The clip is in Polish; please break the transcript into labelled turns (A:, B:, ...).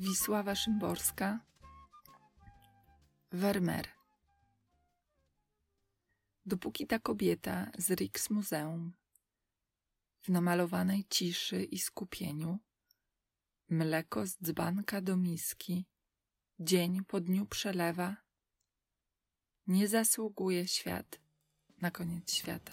A: Wisława Szymborska Vermeer Dopóki ta kobieta z Rijksmuseum w namalowanej ciszy i skupieniu mleko z dzbanka do miski dzień po dniu przelewa, nie zasługuje świat na koniec świata.